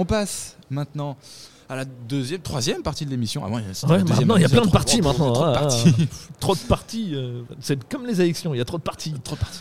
On passe maintenant à la deuxième, troisième partie de l'émission. Ah ouais, maintenant, il y a plein de parties maintenant. Trop de. Trop de parties. euh, c'est comme les élections, il y a trop de parties. Trop de parties.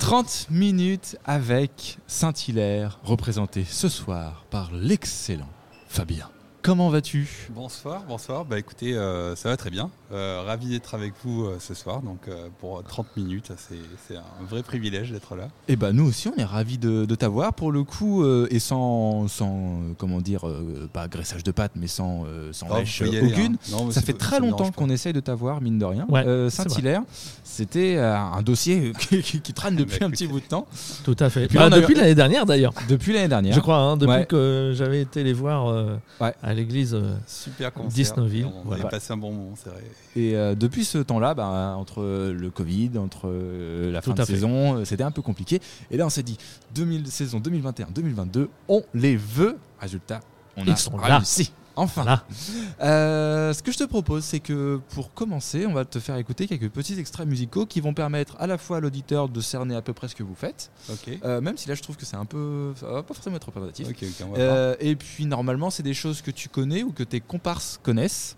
30 minutes avec Saint-Hilaire, représenté ce soir par l'excellent Fabien. Comment vas-tu? Bonsoir, bonsoir. Bah écoutez, euh, ça va très bien. Euh, ravi d'être avec vous euh, ce soir. Donc euh, pour 30 minutes, c'est un vrai privilège d'être là. Eh ben nous aussi, on est ravis de, de t'avoir pour le coup euh, et sans, sans euh, comment dire, euh, pas graissage de pâte, mais sans, euh, sans vous lèche aucune. hein. Non, mais Ça fait très longtemps qu'on essaye de t'avoir, mine de rien. Ouais, Euh. Saint-Hilaire, c'était euh, un dossier qui, qui- qui traîne depuis Bah, un petit bout de temps. Tout à fait. puis Bah, depuis eu- l'année dernière d'ailleurs. Depuis l'année dernière. Je crois, hein, depuis Ouais. que j'avais été les voir euh, Ouais. à l'église. euh, Super concert. Disneyville, On voilà. a passé un bon moment, c'est vrai. Et euh, depuis ce temps-là, bah, entre le Covid, entre euh, la fin de fait. saison, euh, c'était un peu compliqué. Et là, on s'est dit, 2000, saison 2021-2022, on les veut. Résultat, on Ils a sont là. Enfin. Voilà. Euh, ce que je te propose, c'est que pour commencer, on va te faire écouter quelques petits extraits musicaux qui vont permettre à la fois à l'auditeur de cerner à peu près ce que vous faites, euh, même si là je trouve que c'est un peu, ça va pas forcément être représentatif. Euh, et puis normalement, c'est des choses que tu connais ou que tes comparses connaissent.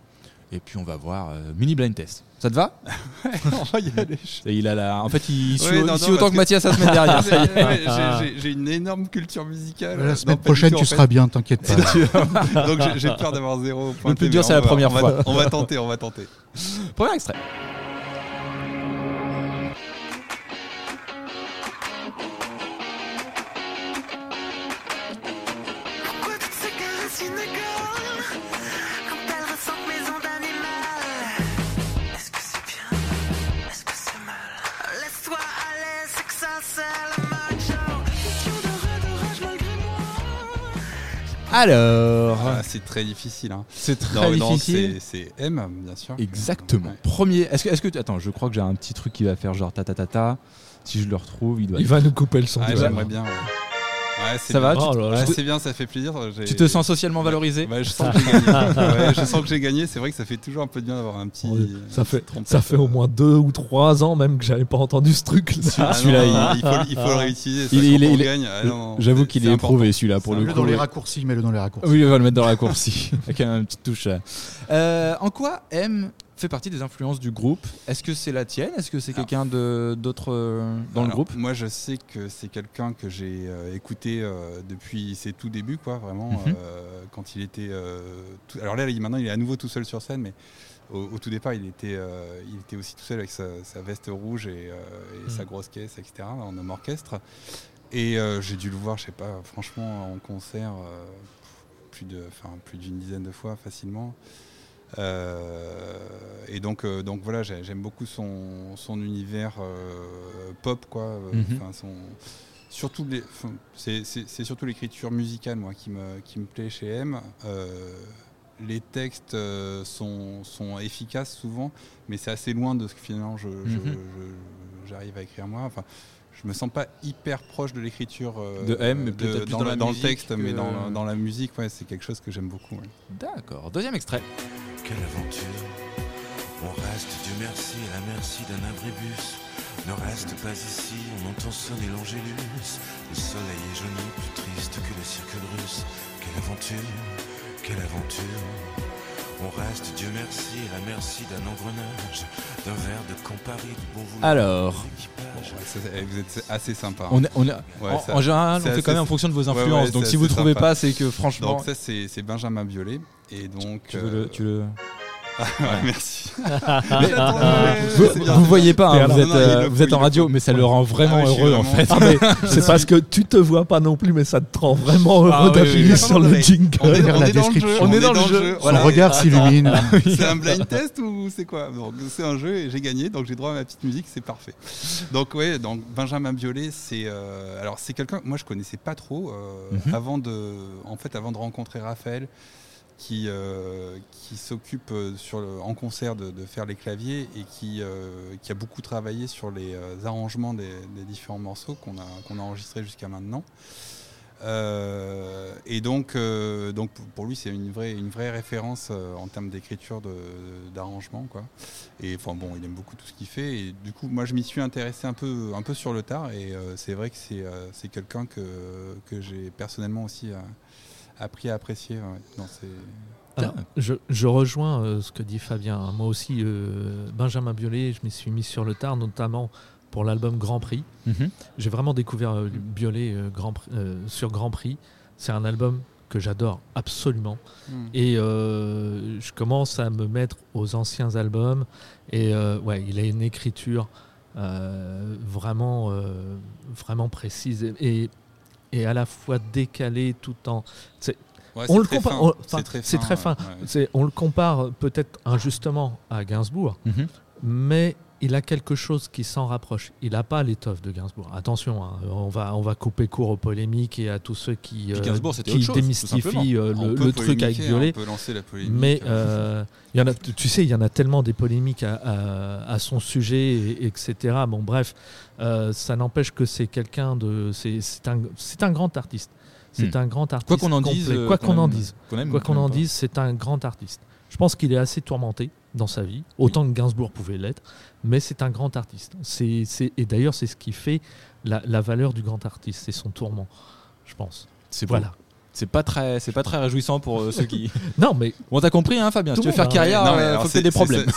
Et puis on va voir euh, mini blind test. Ça te va? On va y aller. Et il a la... En fait, il suit, Ouais, il non, suit non, autant que que- Mathias la semaine dernière. Ouais, j'ai- j'ai- J'ai une énorme culture musicale. La semaine prochaine, tout, en tu fait. seras bien, t'inquiète pas. Donc j'ai- j'ai peur d'avoir zéro point. Le plus dur, c'est la première on va- fois. On va tenter, on va tenter. Premier extrait. Alors, Ah, c'est très difficile. Hein. c'est très Non, difficile. c'est M, bien sûr. Exactement. Ouais. Premier. Est-ce que, attends, je crois que j'ai un petit truc qui va faire genre ta ta ta ta. Si je le retrouve, il doit. Il va nous couper le son. Ah, J'aimerais bien. Ouais, Ouais, c'est Ça va, bien. Oh. Ouais, C'est bien, ça fait plaisir. J'ai- Tu te sens socialement valorisé Ouais, je sens que j'ai gagné. C'est vrai que ça fait toujours un peu de bien d'avoir un petit. Ça fait, trompette. ça fait au moins deux ou trois ans même que j'avais pas entendu ce truc. Ah, celui-là, il- il, faut, il faut le réutiliser. ça, Il- il ah, J'avoue qu'il est éprouvé celui-là pour le coup. dans les raccourcis, mets-le dans les raccourcis. Oui, on va le mettre dans le raccourci avec une petite touche. Euh, en quoi M fait partie des influences du groupe Est-ce que c'est la tienne? Est-ce que c'est quelqu'un d'autre euh, dans le groupe? Moi, je sais que c'est quelqu'un que j'ai euh, écouté euh, depuis ses tout débuts, quoi, vraiment, Mhm. quand il était. tout- Alors là, maintenant, il est à nouveau tout seul sur scène, mais au, au tout départ, il était, il était aussi tout seul avec sa, sa veste rouge et, sa Mhm. grosse caisse, etc., en homme orchestre. Et j'ai dû le voir, je sais pas, franchement, en concert, plus d'une dizaine de fois facilement. Euh, et donc, euh, donc voilà, j'ai- j'aime beaucoup son, son univers euh, pop, quoi. enfin, son, surtout les, c'est surtout l'écriture musicale, moi, qui me, qui me plaît chez M. Les textes sont, sont efficaces souvent, mais c'est assez loin de ce que finalement je- Mhm. j'arrive à écrire moi. Enfin, je me sens pas hyper proche de l'écriture euh, De M, mais de- dans, dans la- la dans le texte, mais dans, dans la musique, ouais, c'est quelque chose que j'aime beaucoup. ouais. D'accord. Deuxième extrait. Quelle aventure On reste, Dieu merci, à la merci d'un abribus. Ne reste pas ici, on entend sonner l'angélus. Le soleil est jauni, plus triste que le cirque russe. Quelle aventure Quelle aventure On reste, Dieu merci, à la merci d'un engrenage. D'un verre de Campari, du bon vouloir. Alors. Ouais, c'est- vous êtes assez sympa. hein. On est, on est- Ouais, en, ça- en général, c'est on fait quand même en fonction de vos ouais, influences. ouais, donc c'est si vous assez trouvez sympa. pas, c'est que franchement. Donc ça, c'est c'est Benjamin Biolay. Et donc, tu, veux le, euh, tu le- ouais, merci. Mais- J'attendais, vous, vous voyez pas, hein, Non, vous non, êtes, euh, vous êtes en radio, mais ça le rend vraiment Ah heureux en fait. Ah, c'est parce que tu te vois pas non plus, mais ça te rend vraiment heureux Ah oui, oui, d'appuyer oui. sur le jingle. On est, on la est dans le jeu. description. On est dans le jeu. Son Voilà. regard s'illumine. C'est un blind test ou c'est quoi Donc, C'est un jeu et j'ai gagné, donc j'ai droit à ma petite musique, c'est parfait. Donc ouais, donc Benjamin Biolay, c'est euh, alors c'est quelqu'un que moi je connaissais pas trop euh, Mhm. avant de, en fait, avant de rencontrer Raphaël, qui euh, qui s'occupe euh, en concert de, faire les claviers et qui euh, qui a beaucoup travaillé sur les arrangements des, différents morceaux qu'on a qu'on a enregistrés jusqu'à maintenant. Et donc, donc pour lui, c'est une vraie, une vraie référence en termes d'écriture d'arrangement. quoi. Et enfin bon, il aime beaucoup tout ce qu'il fait. Et du coup, moi, je m'y suis intéressé un peu, un peu sur le tard. Et c'est vrai que c'est quelqu'un que, que j'ai personnellement aussi appris à apprécier. ouais. Non, c'est Alors, je, je rejoins euh, ce que dit Fabien. Moi aussi, euh, Benjamin Biolay, je m'y suis mis sur le tard, notamment pour l'album Grand Prix. Mhm. J'ai vraiment découvert euh, Biolay euh, Grand Prix- euh, sur Grand Prix. C'est un album que j'adore absolument. Hmm. Et euh, je commence à me mettre aux anciens albums. Et euh, ouais, il a une écriture euh, vraiment, euh, vraiment précise et, et à la fois décalée tout en. Ouais, On c'est le très compare- fin. on- enfin, C'est très fin. on le compare peut-être injustement à Gainsbourg, Mhm. mais il a quelque chose qui s'en rapproche. Il n'a pas l'étoffe de Gainsbourg. Attention, hein, on, va, on va couper court aux polémiques et à tous ceux qui, euh, qui chose, démystifient euh, le, truc avec polémiquer, Violet. On peut lancer la polémique. Mais euh, il y en a, tu sais, il y en a tellement des polémiques à, à- à son sujet, et- etc. Bon, bref, euh, ça n'empêche que c'est quelqu'un de. C'est un, grand artiste. C'est Hmm. un grand artiste. Quoi qu'on en dise, euh, Quoi qu'on en Quoi qu'on dise, c'est un grand artiste. Je pense qu'il est assez tourmenté dans sa vie, autant que Gainsbourg pouvait l'être, mais c'est un grand artiste. C'est, et d'ailleurs, c'est ce qui fait la, la valeur du grand artiste, c'est son tourment, je pense. C'est. Voilà. C'est pas très, c'est pas très réjouissant pour euh, ceux qui. Non, mais Bon, t'as compris, hein, Fabien. Si tu veux faire hein. carrière, Non, euh, alors, faut que t'aies des problèmes. Bah,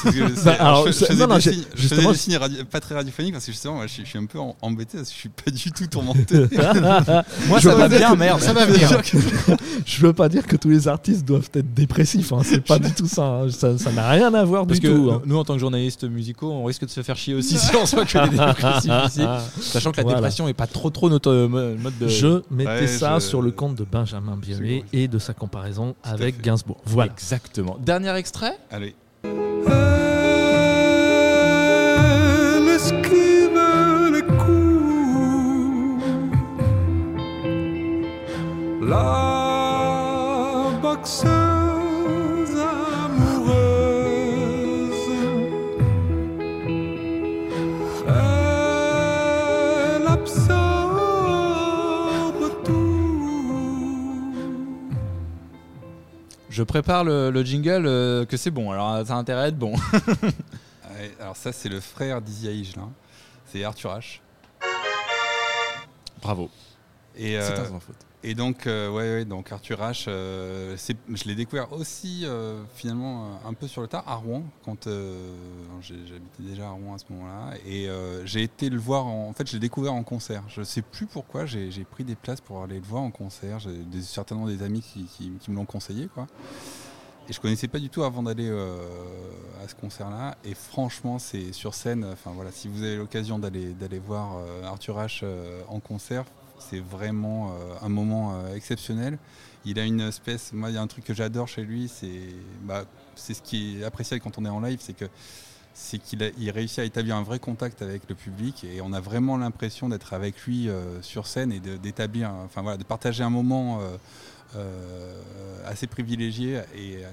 je, faisais des signes, radio- pas très radiophoniques parce que justement, moi, je, suis- je suis un peu embêté parce que je suis pas du tout tourmenté. Moi, Je ça va bien, que- merde. Ça va venir. je veux pas dire que tous les artistes doivent être dépressifs. Hein. C'est pas du tout ça. hein. Ça n'a rien à voir Parce du que tout. hein. nous, en tant que journalistes musicaux, on risque de se faire chier aussi si on soit que des dépressifs ici. Sachant que la dépression est pas trop trop notre euh, mo- mode de. Je mettais ça sur le compte de Benjamin Biolay et de sa comparaison avec. Gainsbourg. Voilà. Exactement. Dernier extrait. Allez. Elle esquive les coups. La boxeuse Je prépare le, le jingle euh, que c'est bon. Alors ça a intérêt à être bon. Ouais, alors ça, c'est le frère d'Izzy Higelin. C'est Arthur H. Bravo. Et, C'est euh, un sans faute. et donc, euh, ouais, ouais, donc Arthur H, euh, je l'ai découvert aussi euh, finalement euh, un peu sur le tard à Rouen, quand euh, j'habitais déjà à Rouen à ce moment-là. Et euh, j'ai été le voir, en, en fait, je l'ai découvert en concert. Je sais plus pourquoi, j'ai pris des places pour aller le voir en concert. J'ai certainement des amis qui, qui- qui me l'ont conseillé, quoi. Et je connaissais pas du tout avant d'aller euh, à ce concert-là. Et franchement, c'est sur scène. Enfin voilà, si vous avez l'occasion d'aller d'aller voir euh, Arthur H euh, en concert, c'est vraiment euh, un moment euh, exceptionnel. Il a une espèce, moi il y a un truc que j'adore chez lui, c'est bah, ce qui est appréciable quand on est en live, c'est que c'est qu'il il réussit à établir un vrai contact avec le public et on a vraiment l'impression d'être avec lui euh, sur scène et d'établir, enfin voilà, de partager un moment assez privilégié et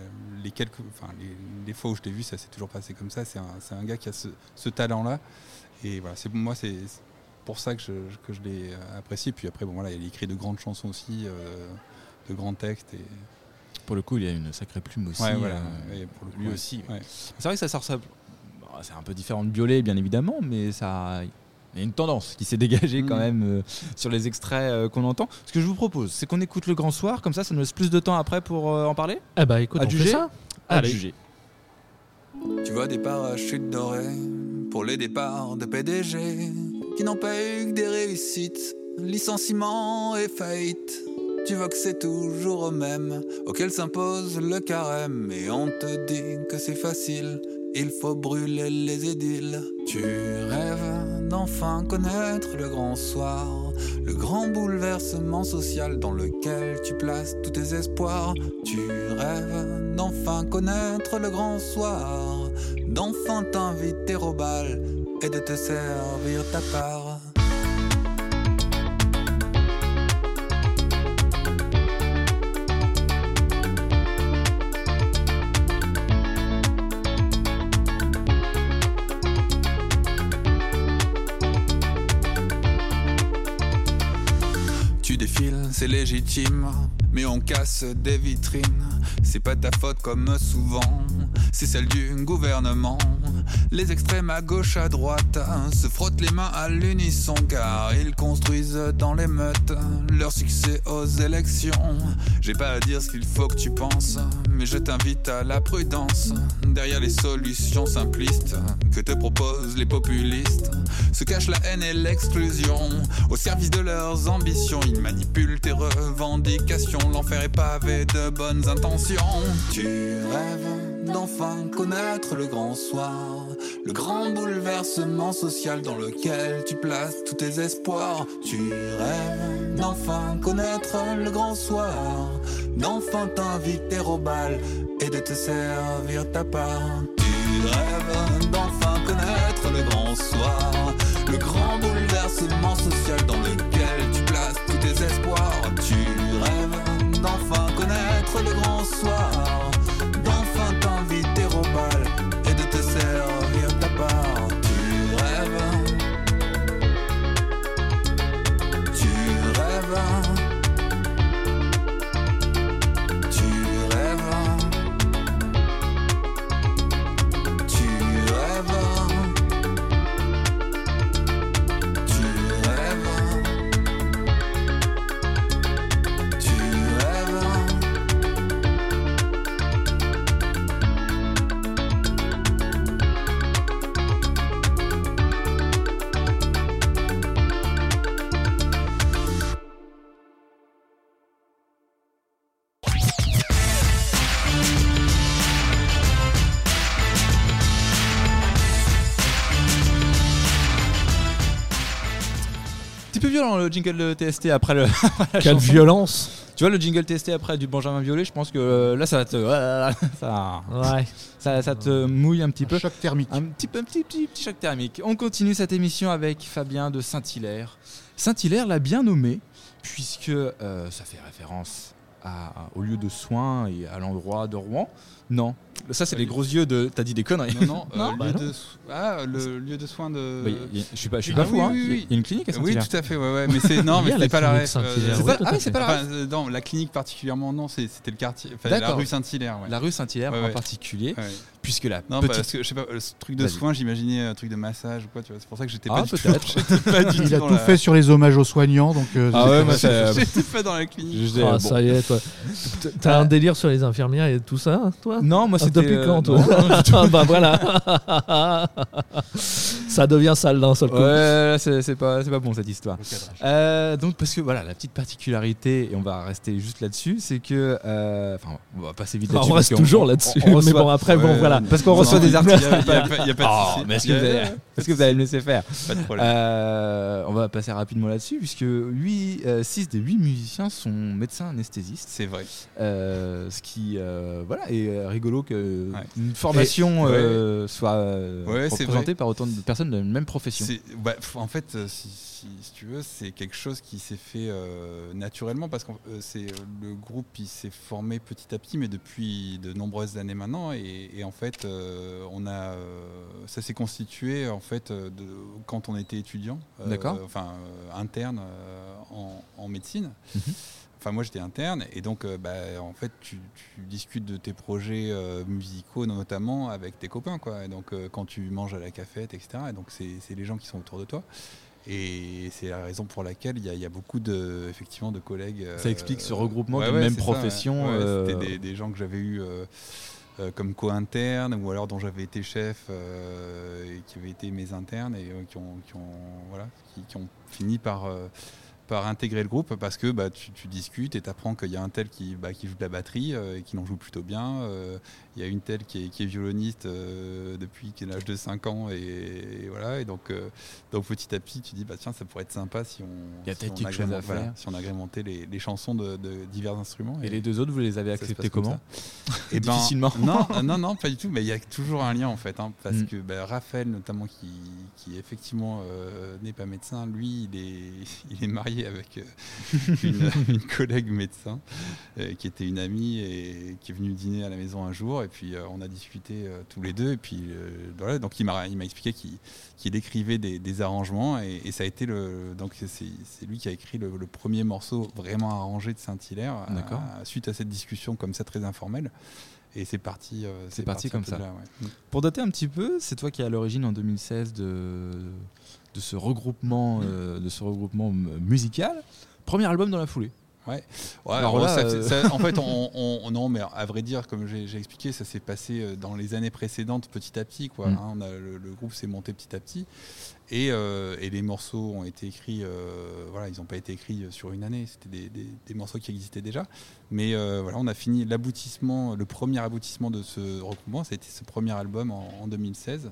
les quelques, enfin les, fois où je l'ai vu, ça s'est toujours passé comme ça. C'est un, un gars qui a ce, ce talent-là et voilà, c'est moi c'est pour ça que je, que je l'ai euh, apprécié. Puis après, bon voilà, il a écrit de grandes chansons aussi, euh, de grands textes et Pour le coup, il y a une sacrée plume aussi. ouais, voilà, euh, et pour le coup, lui aussi. Ouais. C'est vrai que ça sort ça. Bon, C'est un peu différent de Violet, bien évidemment, mais ça. Il y a une tendance qui s'est dégagée quand Mhm. même euh, sur les extraits euh, qu'on entend. Ce que je vous propose, c'est qu'on écoute le grand soir, comme ça, ça nous laisse plus de temps après pour euh, en parler? Eh bah écoute, À on fait juger ça. À Allez. juger. Tu vois des parachutes dorés pour les départs de PDG qui n'ont pas eu que des réussites, licenciements et faillites. Tu vois que c'est toujours eux mêmes auxquels s'impose le carême et on te dit que c'est facile, il faut brûler les édiles. Tu rêves d'enfin connaître le grand soir, le grand bouleversement social dans lequel tu places tous tes espoirs. Tu rêves d'enfin connaître le grand soir, d'enfin t'inviter au bal et de te servir ta part. Tu défiles, c'est légitime. mais on casse des vitrines. C'est pas ta faute comme souvent, c'est celle du gouvernement. Les extrêmes à gauche, à droite se frottent les mains à l'unisson car ils construisent dans les meutes leur succès aux élections. J'ai pas à dire ce qu'il faut que tu penses, mais je t'invite à la prudence. Derrière les solutions simplistes que te proposent les populistes se cache la haine et l'exclusion. Au service de leurs ambitions, ils manipulent tes revendications. L'enfer est pavé de bonnes intentions. Tu rêves d'enfin connaître le grand soir, le grand bouleversement social dans lequel tu places tous tes espoirs. Tu rêves d'enfin connaître le grand soir, d'enfin t'inviter au bal et de te servir ta part. Tu rêves d'enfin le grand soir, le grand bouleversement social dans lequel Le jingle de TST après le. Quelle chanson. violence Tu vois le jingle TST après du Benjamin Violet, je pense que euh, là ça va te. ça, Ouais. ça, ça te mouille un petit peu. Choc thermique. Un petit, peu- un petit, petit, petit choc thermique. On continue cette émission avec Fabien de Saint-Hilaire. Saint-Hilaire l'a bien nommé, puisque euh, ça fait référence à- au lieu de soins et à l'endroit de Rouen. Non, ça c'est les gros yeux de. T'as dit des conneries. Non, non, euh, Non lieu Bah non. de so- ah, le lieu de soins de. Bah, je suis pas, je suis Ah pas fou, oui, hein. oui, Il y a- oui. il y a une clinique à oui, tout à fait, ouais, ouais. Mais c'est non, mais la pas la clinique ref. Pas- ah c'est pas la Enfin, euh, non, la clinique particulièrement, non, c'était le quartier, enfin, la D'accord. rue Saint-Hilaire. Ouais. La rue Saint-Hilaire Ouais, en particulier, Ouais. puisque la Non, petite. parce que je sais pas, euh, ce truc de soins, j'imaginais un truc de massage ou quoi, tu vois. C'est pour ça que j'étais Ah, pas, du tout- Il a dans tout la- fait sur les hommages aux soignants, donc. euh, Ah ouais. J'étais pas dans la clinique. Ah, ça y est, toi. T'as un délire sur les infirmières et tout ça, toi? Non, moi Ah, c'était. Depuis euh, quand, toi non. Ah, Bah voilà. ça devient sale d'un seul coup. Ouais, là, c'est pas, c'est pas bon cette histoire. Euh, donc parce que voilà, la petite particularité, et on va rester juste là-dessus, c'est que, euh, enfin, on va passer vite là-dessus. on reste toujours là-dessus. Mais reçoit- bon, après, bon, voilà. Parce qu'on reçoit Non, des il y a- artistes. Il y a, pas de Oh, souci. mais est-ce que, vous allez, est-ce que vous allez me laisser faire? Pas de problème. Euh, On va passer rapidement là-dessus, puisque 6 des 8 musiciens sont médecins anesthésistes. C'est vrai. Euh, ce qui euh, voilà, euh, rigolo que Ouais. une formation euh, soit euh, représentée par autant de personnes de la même profession. Bah, en fait, euh, si, si- si tu veux, c'est quelque chose qui s'est fait euh, naturellement parce que c'est euh, le groupe il s'est formé petit à petit, mais depuis de nombreuses années maintenant. Et, et en fait, euh, on a, euh, ça s'est constitué en fait euh, de, quand on était étudiant, euh, enfin euh, interne euh, en, en médecine. Mhm. Enfin, moi j'étais interne et donc euh, bah, en fait tu, tu discutes de tes projets euh, musicaux notamment avec tes copains quoi. Et donc euh, quand tu manges à la cafette etc. Et donc c'est les gens qui sont autour de toi. Et c'est la raison pour laquelle il y, a- il y a beaucoup de effectivement de collègues. Ça explique ce regroupement ouais, d'une ouais, même profession, Ouais, euh, C'était des, des gens que j'avais eu. euh, comme co-interne ou alors dont j'avais été chef euh, et qui avaient été mes internes et euh, qui, ont, qui, ont, voilà, qui, qui ont fini par, par intégrer le groupe parce que bah, tu, discutes et tu apprends qu'il y a un tel qui, bah, qui joue de la batterie euh, et qui en joue plutôt bien. euh, Il y a une telle qui est, qui est violoniste euh, depuis qu'elle a l'âge de 5 ans et, et voilà. Et donc, euh, donc petit à petit, tu dis bah, tiens, ça pourrait être sympa si on, Il y a si peut-être on quelque chose à voilà, faire. si on agrémentait les, les chansons de, de divers instruments. Et les deux autres, vous les avez acceptés comment Et ben, Difficilement. non, non, non, pas du tout. Mais il y a toujours un lien en fait, hein, parce Mm. que bah, Raphaël, notamment, qui, qui effectivement euh, n'est pas médecin, lui, il est, il est marié avec une, une collègue médecin qui était une amie et qui est venue dîner à la maison un jour. Et puis euh, on a discuté euh, tous les deux. Et puis euh, voilà, donc il m'a il m'a expliqué qu'il qu'il écrivait des, des arrangements et, et ça a été le donc c'est lui qui a écrit le, le premier morceau vraiment arrangé de Saint-Hilaire suite à cette discussion comme ça très informelle. Et c'est parti. euh, C'est parti comme ça. là, ouais. Pour dater un petit peu, c'est toi qui es à l'origine en 2016 de, de ce regroupement, euh, de ce regroupement musical. Premier album dans la foulée. Ouais, Alors alors là, ça, euh, ça- en fait, on, on- non, mais à vrai dire, comme j'ai expliqué, ça s'est passé euh, dans les années précédentes, petit à petit. Quoi, Mm. hein. on a, le, le groupe s'est monté petit à petit, et, euh, et les morceaux ont été écrits. euh, voilà, ils n'ont pas été écrits sur une année. C'était des, des- des morceaux qui existaient déjà. Mais voilà, on a fini l'aboutissement, le premier aboutissement de ce regroupement, c'était ce premier album en, en 2016.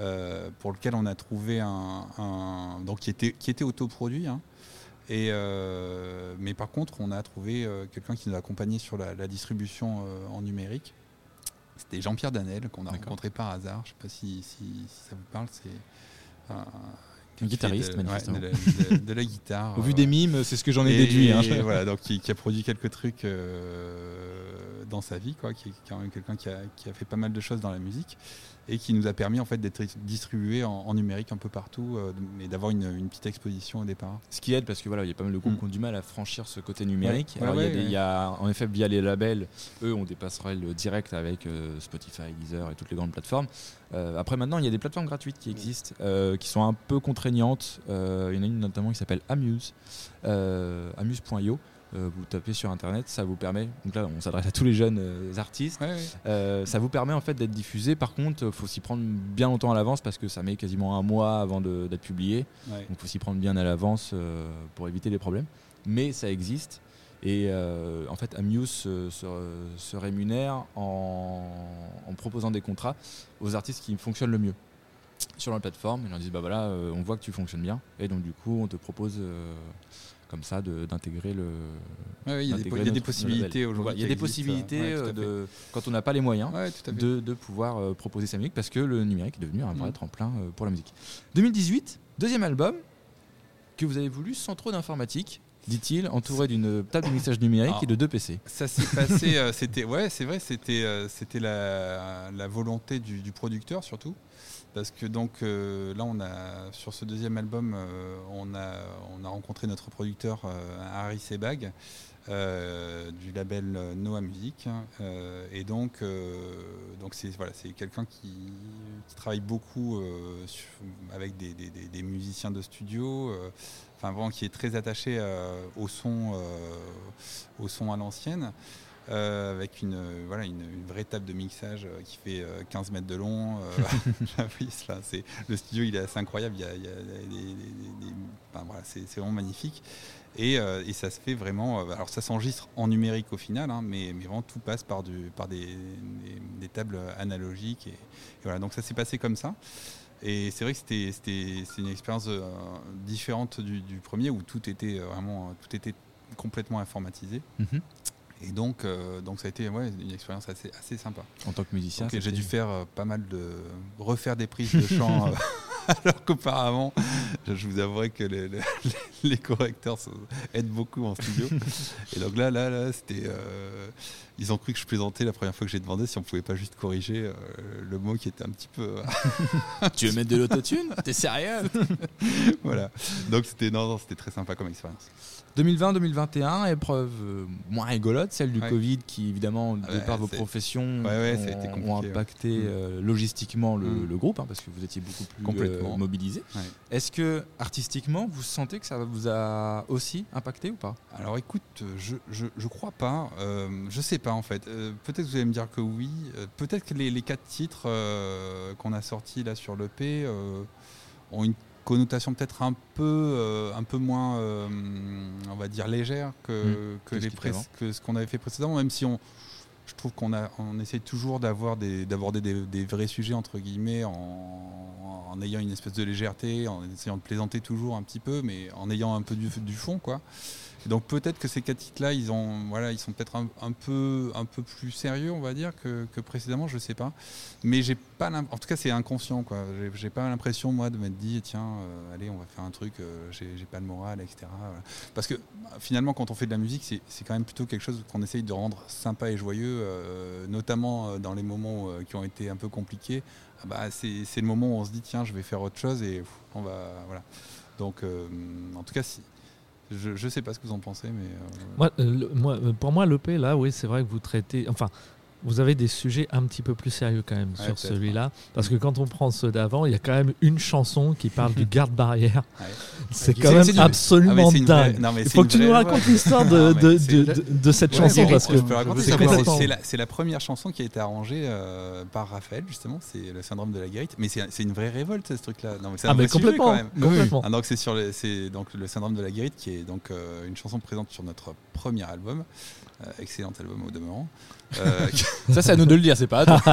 euh, pour lequel on a trouvé un, un- donc qui était qui était autoproduit hein. Et euh, mais par contre, on a trouvé euh, quelqu'un qui nous a accompagné sur la, la distribution euh, en numérique. C'était Jean-Pierre Danel, qu'on a rencontré par hasard. Je ne sais pas si, si- si ça vous parle. C'est un, Un guitariste, de, ouais, manifestement. de la, de- de la guitare. Au vu euh, des mimes, c'est ce que j'en ai et- déduit. hein. et voilà, donc qui, qui a produit quelques trucs euh, dans sa vie, quoi, qui est quand même quelqu'un qui a, qui a fait pas mal de choses dans la musique et qui nous a permis en fait d'être distribué en, en numérique un peu partout, euh, et d'avoir une, une petite exposition au départ. Ce qui aide parce que voilà, il y a pas mal de groupes Mm. qui ont du mal à franchir ce côté numérique. Ouais, Alors, il y a ouais, des- ouais. il y a, en effet via les labels, eux ont des passerelles directes avec euh, Spotify, Deezer et toutes les grandes plateformes. Euh, après maintenant, il y a des plateformes gratuites qui existent, euh, qui sont un peu contraignantes. Euh, il y en a une notamment qui s'appelle Amuse, euh, amuse.io. Euh, vous tapez sur internet, ça vous permet. Donc là, on s'adresse à tous les jeunes euh, artistes. Ouais. Euh, ça vous permet en fait d'être diffusé. Par contre, il faut s'y prendre bien longtemps à l'avance parce que ça met quasiment un mois avant d'être publié. Ouais. Donc il faut s'y prendre bien à l'avance pour éviter les problèmes. Mais ça existe. Et en fait, Amuse se, se- se rémunère en, en proposant des contrats aux artistes qui fonctionnent le mieux sur la plateforme. Ils leur disent bah voilà, euh, on voit que tu fonctionnes bien. Et donc du coup, on te propose euh, comme ça d'intégrer le. Il y a des, d'intégrer il y a des notre- possibilités aujourd'hui. Il y a des possibilités ouais, euh, de quand on n'a pas les moyens Ouais, de, de pouvoir euh, proposer sa musique parce que le numérique est devenu un vrai Mm. tremplin euh, pour la musique. 2018, deuxième album que vous avez voulu sans trop d'informatique, dit-il, entouré d'une table de mixage numérique Ah. et de deux PC. Ça s'est passé, euh, c'était ouais, c'est vrai, c'était c'était la, la volonté du, du producteur surtout, parce que donc euh, là on a sur ce deuxième album, euh, on a on a rencontré notre producteur euh, Harry Sebag. du label Noah Music euh, et donc donc c'est voilà c'est quelqu'un qui, travaille beaucoup avec des, des- musiciens de studio enfin vraiment qui est très attaché au son au son à l'ancienne, avec une, euh, voilà, une, une vraie table de mixage euh, qui fait euh, 15 mètres de long. euh, là, le studio il est assez incroyable, il y a, il y a des- des- des- des- enfin, voilà, c'est vraiment magnifique. Et, euh, et ça se fait vraiment. euh, alors ça s'enregistre en numérique au final, hein, mais, mais vraiment tout passe par, du, par des, des- des tables analogiques. Et, et voilà, donc ça s'est passé comme ça. Et c'est vrai que c'était une expérience euh, différente du, du premier où tout était euh, vraiment euh, tout était complètement informatisé. Et donc, euh, donc ça a été ouais, une expérience assez, assez sympa. En tant que musicien, J'ai dû faire euh, pas mal de refaire des prises de chant, euh, alors qu'auparavant, je, vous avouerai que les, les- les correcteurs aident beaucoup en studio. Et donc là, là, là, c'était, ils ont cru que je plaisantais la première fois que j'ai demandé si on pouvait pas juste corriger euh, le mot qui était un petit peu, Tu veux mettre de l'autotune? T'es sérieux? Voilà. Donc c'était, non, non, c'était très sympa comme expérience. 2020-2021, épreuve euh, moins rigolote, celle du Ouais. Covid qui évidemment, de Ouais, par vos professions, Ouais, ouais, ça a ont, été ont impacté Mm. euh, logistiquement le, Mm. le groupe, hein, parce que vous étiez beaucoup plus Complètement. euh, mobilisés. Ouais. Est-ce que artistiquement, vous sentez que ça vous a aussi impacté ou pas? Alors écoute, je, je, je crois pas, euh, je sais pas en fait. Euh, peut-être que vous allez me dire que oui. Euh, peut-être que les, les quatre titres euh, qu'on a sortis là sur l'EP ont une connotation peut-être un peu, un peu moins, on va dire légère que, que, que les que ce qu'on avait fait précédemment, même si on, je trouve qu'on a, on essaie toujours d'avoir des, d'aborder des, des vrais sujets entre guillemets en, en ayant une espèce de légèreté, en essayant de plaisanter toujours un petit peu, mais en ayant un peu du, du fond quoi. Donc peut-être que ces quatre titres-là, ils voilà, ils sont peut-être un, peu, un peu plus sérieux, on va dire, que, précédemment, je sais pas. Mais j'ai pas, en tout cas, c'est inconscient, quoi. J'ai- pas l'impression moi de m'être dit, tiens, euh, allez, on va faire un truc, euh, j'ai pas le moral, etc. Parce que finalement, quand on fait de la musique, c'est quand même plutôt quelque chose qu'on essaye de rendre sympa et joyeux, euh, notamment dans les moments qui ont été un peu compliqués. Ah bah, c'est le moment où on se dit, tiens, je vais faire autre chose et on va, voilà. Donc, en tout cas, si. Je, je sais pas ce que vous en pensez, mais euh, Moi, euh, le- moi, euh, pour moi, l'EP, là, oui, c'est vrai que vous traitez. Enfin, vous avez des sujets un petit peu plus sérieux quand même Ouais, sur celui-là. Parce que quand on prend ceux d'avant, il y a quand même une chanson qui parle du garde-barrière. Ouais. C'est C'est- quand même absolument Ah, dingue. non, Il faut que tu nous racontes l'histoire de, cette chanson. Parce que c'est la, première chanson qui a été arrangée euh, par Raphaël, justement. C'est le syndrome de la guérite. Mais c'est une vraie révolte, ce truc-là. Ah, mais sujet, complètement. quand même. complètement. Ah, donc c'est le syndrome de la guérite qui est donc euh, une chanson présente sur notre premier album, euh, excellent album au demeurant. Euh, Ça, c'est à nous de le dire, c'est pas à toi. je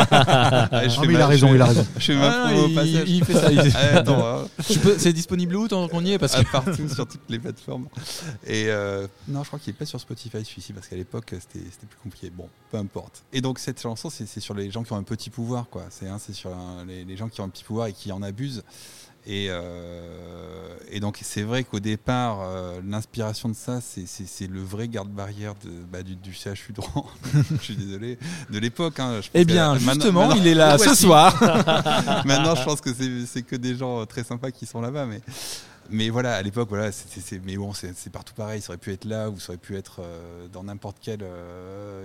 Non, fais mais il ma- a raison, je fais- il a raison. Je fais ma Ah, promo au il, passage. il fait ça. il- Ah, attends, hein. Peux- C'est disponible où tant qu'on y est parce que Ah, partout sur toutes les plateformes. Et euh, non, je crois qu'il n'est pas sur Spotify celui-ci parce qu'à l'époque c'était c'était plus compliqué. Bon, peu importe. Et donc cette chanson, c'est c'est sur les gens qui ont un petit pouvoir, quoi. C'est hein, c'est sur un- les, les gens qui ont un petit pouvoir et qui en abusent. Et, euh, et donc c'est vrai qu'au départ, euh, l'inspiration de ça, c'est- le vrai garde-barrière de- bah, du, du CHU de Rouen. je suis désolé. De l'époque. hein. Eh bien, que- justement, maintenant- il est là ce soir. Maintenant, je pense que c'est- que des gens très sympas qui sont là-bas, mais mais voilà, à l'époque, voilà, c'est- mais bon, c'est partout pareil. Ça aurait pu être là ou ça aurait pu être euh, dans n'importe quel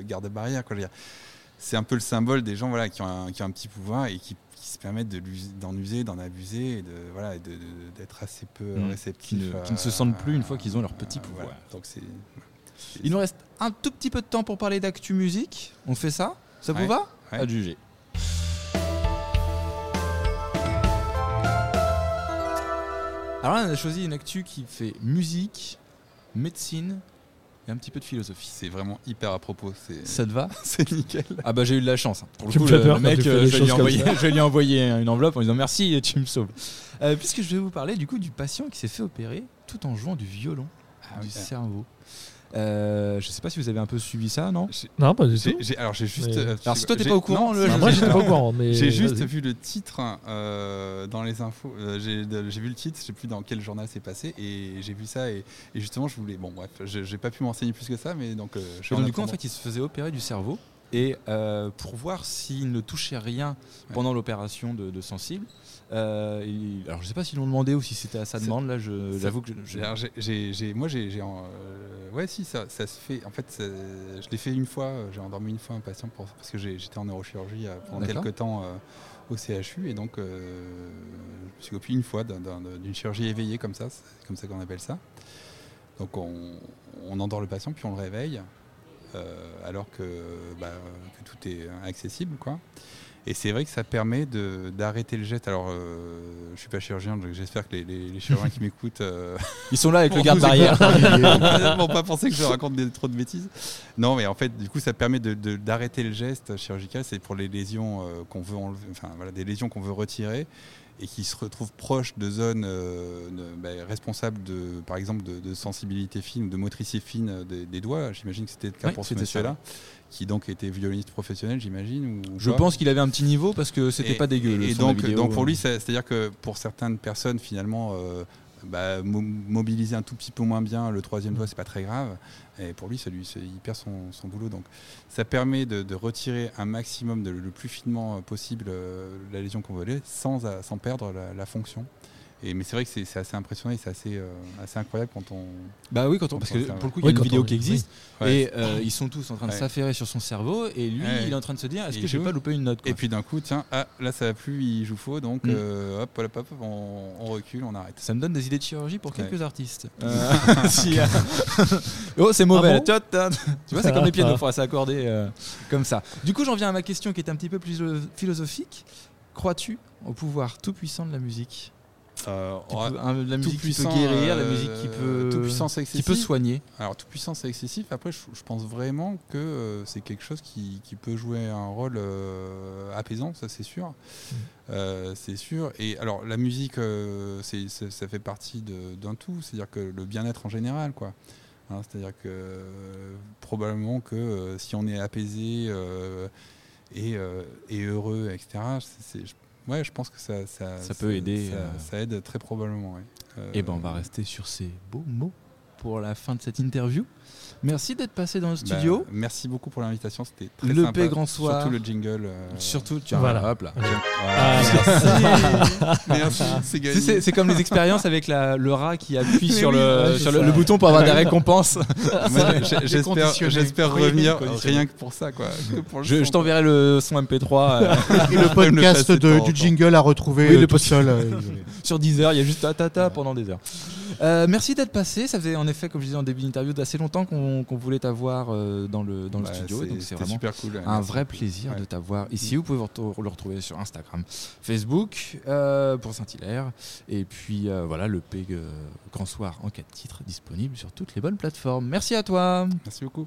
garde-barrière. C'est un peu le symbole des gens, voilà, qui ont un, qui ont un petit pouvoir et qui, qui se permettent de d'en user, d'en abuser, et de voilà, d'être assez peu Mm. réceptifs. Qui ne- qui ne se sentent plus une fois qu'ils ont leur petit voilà. pouvoir. Donc c'est- Il nous reste un tout petit peu de temps pour parler d'actu musique. On fait ça? Ça vous Ouais. va? Ouais. À juger. Alors là, on a choisi une actu qui fait musique, médecine et un petit peu de philosophie. C'est vraiment hyper à propos. C'est Ça te va? C'est nickel. Ah bah j'ai eu de la chance. hein. Pour le coup, me le, mec, euh, je, vais lui je lui envoyer une enveloppe en disant merci, tu me sauves. Euh, puisque je vais vous parler du coup du patient qui s'est fait opérer tout en jouant du violon Ah du oui. cerveau. Euh, je sais pas si vous avez un peu suivi ça, non Non, pas du tout. j'ai- alors j'ai juste. Mais- euh, Alors si toi t'es pas au courant, non, le- Ah, moi, j'étais pas au courant, mais J'ai juste vu le titre euh, dans les infos. euh, j'ai vu le titre, je sais plus dans quel journal c'est passé, et j'ai vu ça. Et, et justement, je voulais. Bon, bref, je- j'ai pas pu m'enseigner plus que ça, mais donc. euh, je donc, du coup, en fait, il se faisait opérer du cerveau. Et euh, pour voir s'il ne touchait rien pendant l'opération de, de sensible, euh, il- alors je sais pas s'ils l'ont demandé ou si c'était à sa demande. Là, je- j'avoue que je- j'ai- j'ai- j'ai- moi, j'ai. j'ai en- euh, ouais, si, ça, ça se fait. En fait, ça- je l'ai fait une fois. euh, J'ai endormi une fois un patient pour- parce que j'étais en neurochirurgie pendant D'accord. quelques temps au CHU. Et donc, je me suis occupé une fois d'un- d'un- d'une chirurgie éveillée comme ça. C'est comme ça qu'on appelle ça. Donc, on, on endort le patient, puis on le réveille. Euh, alors que, bah, que tout est accessible. Quoi. Et c'est vrai que ça permet de- d'arrêter le jet. Alors, euh, je suis pas chirurgien, donc j'espère que les, les- les chirurgiens qui m'écoutent euh, Ils sont là avec le garde barrière. écouter, vont pas penser que je raconte des- trop de bêtises. Non, mais en fait, du coup, ça permet de- de- d'arrêter le geste chirurgical. C'est pour les lésions euh, qu'on veut enlever, enfin voilà, des lésions qu'on veut retirer et qui se retrouvent proches de zones euh, de- bah, responsables de, par exemple, de, de sensibilité fine ou de motricité fine euh, des, des doigts. J'imagine que c'était le cas Oui, pour ce monsieur-là, qui donc était violoniste professionnel, j'imagine. ou Je pense qu'il avait un petit niveau parce que c'était pas dégueu. le Et donc, vidéo. donc pour lui, c'est- c'est-à-dire que pour certaines personnes, finalement, euh, bah, mo- mobiliser un tout petit peu moins bien le troisième doigt, c'est pas très grave. Et pour lui, lui il perd son, boulot. Donc, ça permet de, retirer un maximum, le plus finement possible, euh, la lésion aller, sans, euh, sans perdre la fonction. Et, mais c'est vrai que c'est assez impressionnant et c'est assez, euh, assez incroyable quand on. Bah oui, quand on, parce que pour le coup, il y a Oui, une vidéo on- qui existe Ouais. et euh, ils sont tous en train de Ouais. s'affairer sur son cerveau et lui, Ouais. il est en train de se dire est-ce que j'ai joue. pas loupé une note quoi. Et puis d'un coup, tiens, ah, là ça va plus, il joue faux, donc Mm. euh, hop, hop, hop, on, on recule, on arrête. Ça me donne des idées de chirurgie pour Ouais. quelques artistes. Euh, si, oh, c'est mauvais. Ah bon tu vois, c'est comme les pianos, il faudra s'accorder euh, comme ça. Du coup, j'en viens à ma question qui est un petit peu plus philosophique. Crois-tu au pouvoir tout puissant de la musique? Euh, Qui ouais, peut- un- La musique qui peut guérir, la euh, musique qui peut, tout puissance qui excessif. peut soigner. Alors, tout puissance excessif. Après, je, je pense vraiment que euh, c'est quelque chose qui, qui peut jouer un rôle euh, apaisant, ça c'est sûr. Euh, c'est sûr. Et alors, la musique, euh, c'est- c'est- ça fait partie d'un tout. C'est-à-dire que le bien-être en général, quoi. Hein, C'est-à-dire que euh, probablement que euh, si on est apaisé euh, et, euh, et heureux, etc., c'est- c'est- je- ouais, je pense que ça, ça, Ça peut aider, Ça, euh. ça aide très probablement. ouais. Euh, Et ben on va rester sur ces beaux mots pour la fin de cette interview. Merci d'être passé dans le bah, studio. merci beaucoup pour l'invitation, c'était très Le sympa. P grand soir. Surtout le jingle. euh, Surtout, tiens, Voilà. hop là. Ah, Merci, c'est Tu gagné. sais, C'est comme les expériences avec la- le rat qui appuie sur, oui, le, ouais, c'est sur le, ça. le bouton pour avoir des récompenses. J'espère revenir rien que pour ça. Quoi, que pour le Je, t'enverrai le son MP3 euh, Et le podcast de du jingle à retrouver Oui, euh, le tout podcast. seul. euh, sur 10 heures. Il y a juste ta ta ta pendant des heures. Euh, merci d'être passé. Ça faisait en effet, comme je disais en début d'interview, d'assez longtemps qu'on voulait t'avoir euh, dans le, dans le Bah, studio. c'est- Donc c'est c'était vraiment super cool. un vrai plaisir Ouais. de t'avoir ici. Vous pouvez le retrouver sur Instagram, Facebook euh, pour Saint-Hilaire. Et puis voilà, le P Grand Soir en 4 titres disponible sur toutes les bonnes plateformes. Merci à toi. Merci beaucoup.